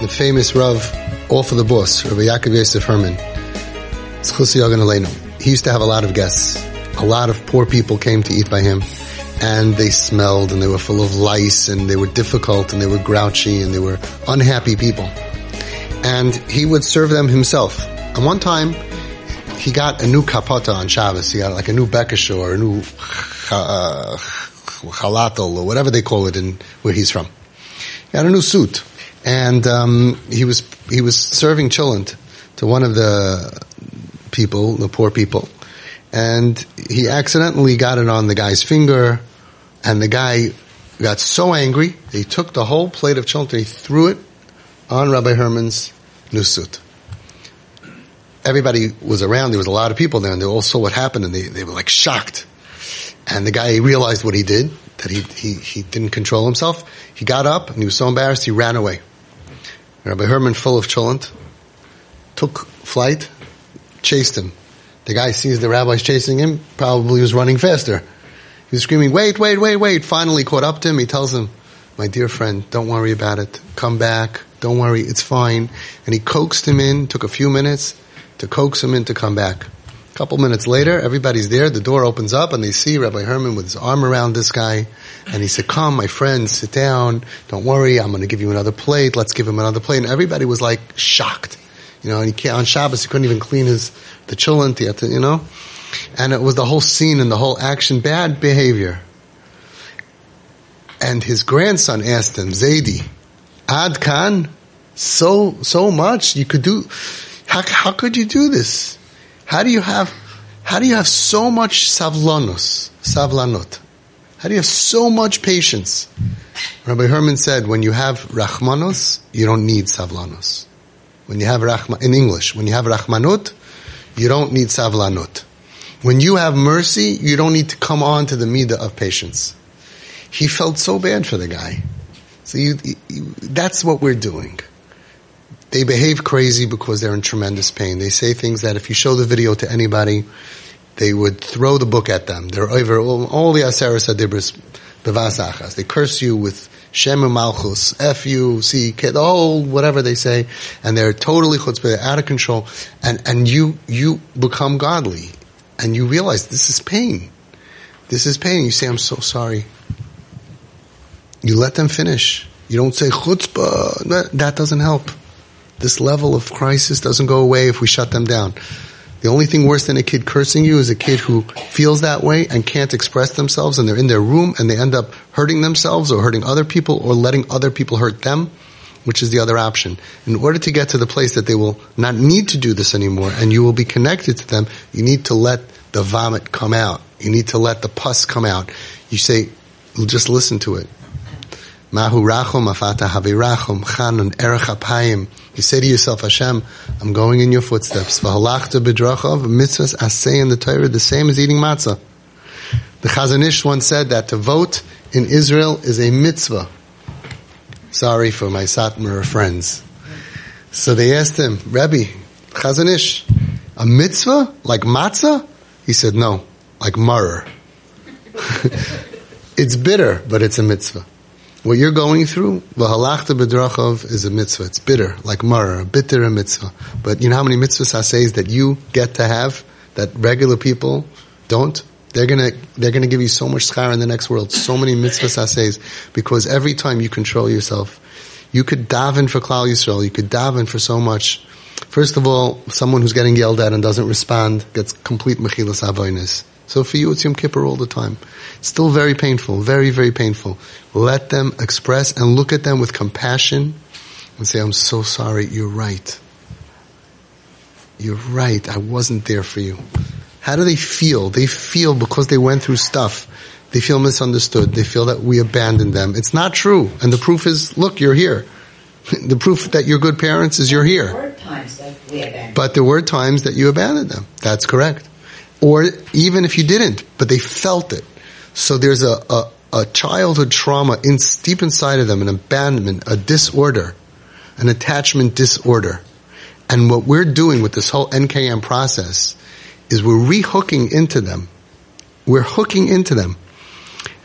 the famous Rav, All for the Boss, Rabbi Yaakov Yosef Herman. He used to have a lot of guests. A lot of poor people came to eat by him and they smelled and they were full of lice and they were difficult and they were grouchy and they were unhappy people. And he would serve them himself. And one time he got a new kapata on Shabbos. He got like a new bekasho or a new uh, or whatever they call it in where he's from. He had a new suit. And um, he was he was serving cholent to one of the people, the poor people, and he accidentally got it on the guy's finger, and the guy got so angry, he took the whole plate of cholent and he threw it on Rabbi Herman's new suit. Everybody was around, there was a lot of people there, and they all saw what happened, and they, they were like shocked. And the guy realized what he did, that he, he, he didn't control himself. He got up, and he was so embarrassed, he ran away. Rabbi Herman, full of cholent, took flight, chased him. The guy sees the rabbis chasing him, probably was running faster. He was screaming, wait, wait, wait, wait. Finally caught up to him. He tells him, my dear friend, don't worry about it. Come back. Don't worry. It's fine. And he coaxed him in, took a few minutes to coax him in to come back. Couple minutes later, everybody's there. The door opens up and they see Rabbi Herman with his arm around this guy. And he said, come, my friend, sit down. Don't worry. I'm going to give you another plate. Let's give him another plate. And everybody was like shocked. You know, and he can't, on Shabbos, he couldn't even clean his, the cholent. He had to, you know. And it was the whole scene and the whole action, bad behavior. And his grandson asked him, Zaidi, Ad Khan, so, so much you could do, how, how could you do this? How do you have, how do you have so much savlanus, savlanut? How do you have so much patience? Rabbi Herman said, when you have rachmanos, you don't need savlanus. When you have rachma, in English, when you have rachmanut, you don't need savlanut. When you have mercy, you don't need to come on to the midah of patience. He felt so bad for the guy. So you, you, that's what we're doing. They behave crazy because they're in tremendous pain. They say things that if you show the video to anybody, they would throw the book at them. They're over all, the Asera Sadibris bevasachas. They curse you with Shem Malchus, F you, the whole whatever they say, and they're totally chutzpah, they're out of control, and, and you, you become godly and you realize this is pain. This is pain. You say, I'm so sorry. You let them finish. You don't say chutzpah. That doesn't help. This level of crisis doesn't go away if we shut them down. The only thing worse than a kid cursing you is a kid who feels that way and can't express themselves and they're in their room and they end up hurting themselves or hurting other people or letting other people hurt them which is the other option. In order to get to the place that they will not need to do this anymore and you will be connected to them, you need to let the vomit come out. You need to let the pus come out. You say, just listen to it. Mahu rachum afata havirachum chanun erech apayim. You say to yourself, Hashem, I'm going in your footsteps. V'halachta b'drachav mitzvahs asay in the Torah, the same as eating matzah. The Chazon Ish once said that to vote in Israel is a mitzvah. Sorry for my Satmar friends. So they asked him, Rebbe, Chazon Ish, a mitzvah like matzah? He said, no, like maror. it's bitter, but it's a mitzvah. What you're going through, the v'halachta b'drachav is a mitzvah. It's bitter, like maror, bitter mitzvah. But you know how many mitzvahs I say that you get to have that regular people don't? They're gonna, they're gonna give you so much schar in the next world, so many mitzvahs says, because every time you control yourself, you could daven for Klal Yisrael, you could daven for so much. First of all, someone who's getting yelled at and doesn't respond gets complete mechilas avoinis. So for you, it's Yom Kippur all the time. It's still very painful, very, very painful. Let them express and look at them with compassion and say, I'm so sorry, you're right. You're right, I wasn't there for you. How do they feel? They feel because they went through stuff. They feel misunderstood. They feel that we abandoned them. It's not true. And the proof is, look, you're here. the proof that you're good parents is you're here. But there were times that you abandoned them. That's correct. Or even if you didn't, but they felt it. So there's a, a, a childhood trauma in, deep inside of them, an abandonment, a disorder, an attachment disorder. And what we're doing with this whole NKM process is we're rehooking into them. We're hooking into them.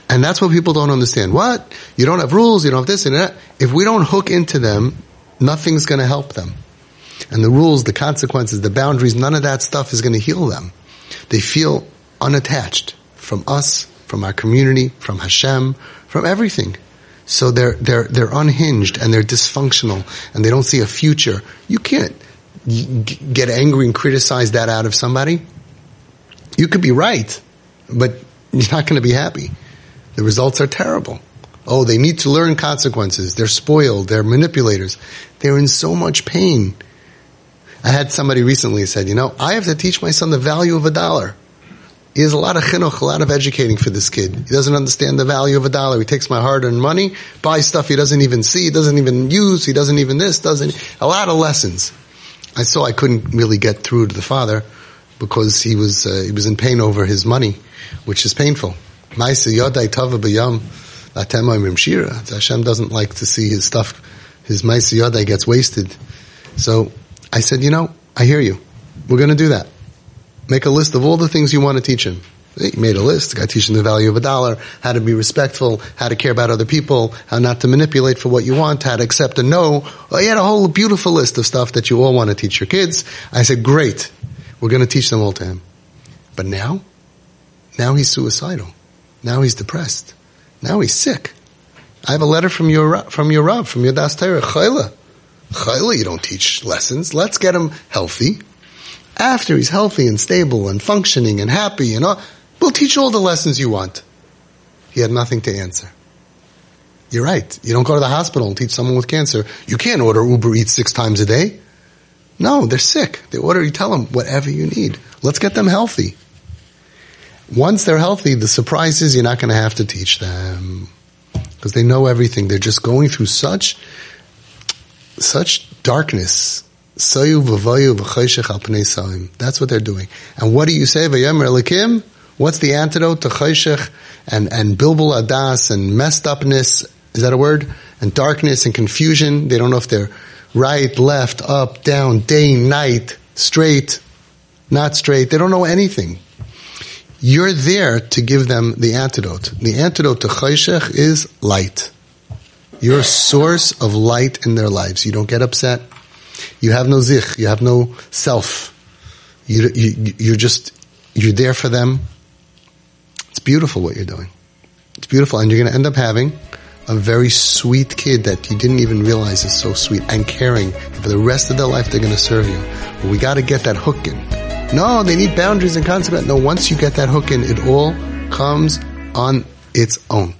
And that's what people don't understand. What? You don't have rules, you don't have this and that. If we don't hook into them, Nothing's going to help them. And the rules, the consequences, the boundaries, none of that stuff is going to heal them. They feel unattached from us, from our community, from Hashem, from everything. So they're, they're, they're unhinged and they're dysfunctional and they don't see a future. You can't get angry and criticize that out of somebody. You could be right, but you're not going to be happy. The results are terrible. Oh, they need to learn consequences. They're spoiled. They're manipulators. They're in so much pain. I had somebody recently said, you know, I have to teach my son the value of a dollar. He has a lot of chinuch, a lot of educating for this kid. He doesn't understand the value of a dollar. He takes my hard-earned money, buys stuff he doesn't even see, doesn't even use, he doesn't even this, doesn't, a lot of lessons. I saw I couldn't really get through to the father because he was, uh, he was in pain over his money, which is painful. Hashem doesn't like to see his stuff, his Maisa Yodai gets wasted. So I said, you know, I hear you. We're going to do that. Make a list of all the things you want to teach him. He made a list. The guy teaching the value of a dollar, how to be respectful, how to care about other people, how not to manipulate for what you want, how to accept a no. Well, he had a whole beautiful list of stuff that you all want to teach your kids. I said, great. We're going to teach them all to him. But now, now he's suicidal. Now he's depressed. Now he's sick. I have a letter from your from your Rav, from your Das Torah, Chayla. Chayla, you don't teach lessons. Let's get him healthy. After he's healthy and stable and functioning and happy and all, we'll teach all the lessons you want. He had nothing to answer. You're right. You don't go to the hospital and teach someone with cancer. You can't order Uber Eats six times a day. No, they're sick. They order, you tell them whatever you need. Let's get them healthy. Once they're healthy, the surprise is you're not going to have to teach them because they know everything. They're just going through such, such darkness. That's what they're doing. And what do you say? What's the antidote to chayshech and, and bilbul adas and messed upness? Is that a word? And darkness and confusion. They don't know if they're right, left, up, down, day, night, straight, not straight. They don't know anything. You're there to give them the antidote. The antidote to chayshech is light. You're a source of light in their lives. You don't get upset. You have no zich. You have no self. You, you, you're just, you're there for them. It's beautiful what you're doing. It's beautiful. And you're going to end up having a very sweet kid that you didn't even realize is so sweet and caring. For the rest of their life, they're going to serve you. But we got to get that hook in. No, they need boundaries and consequences. No, once you get that hook in, it all comes on its own.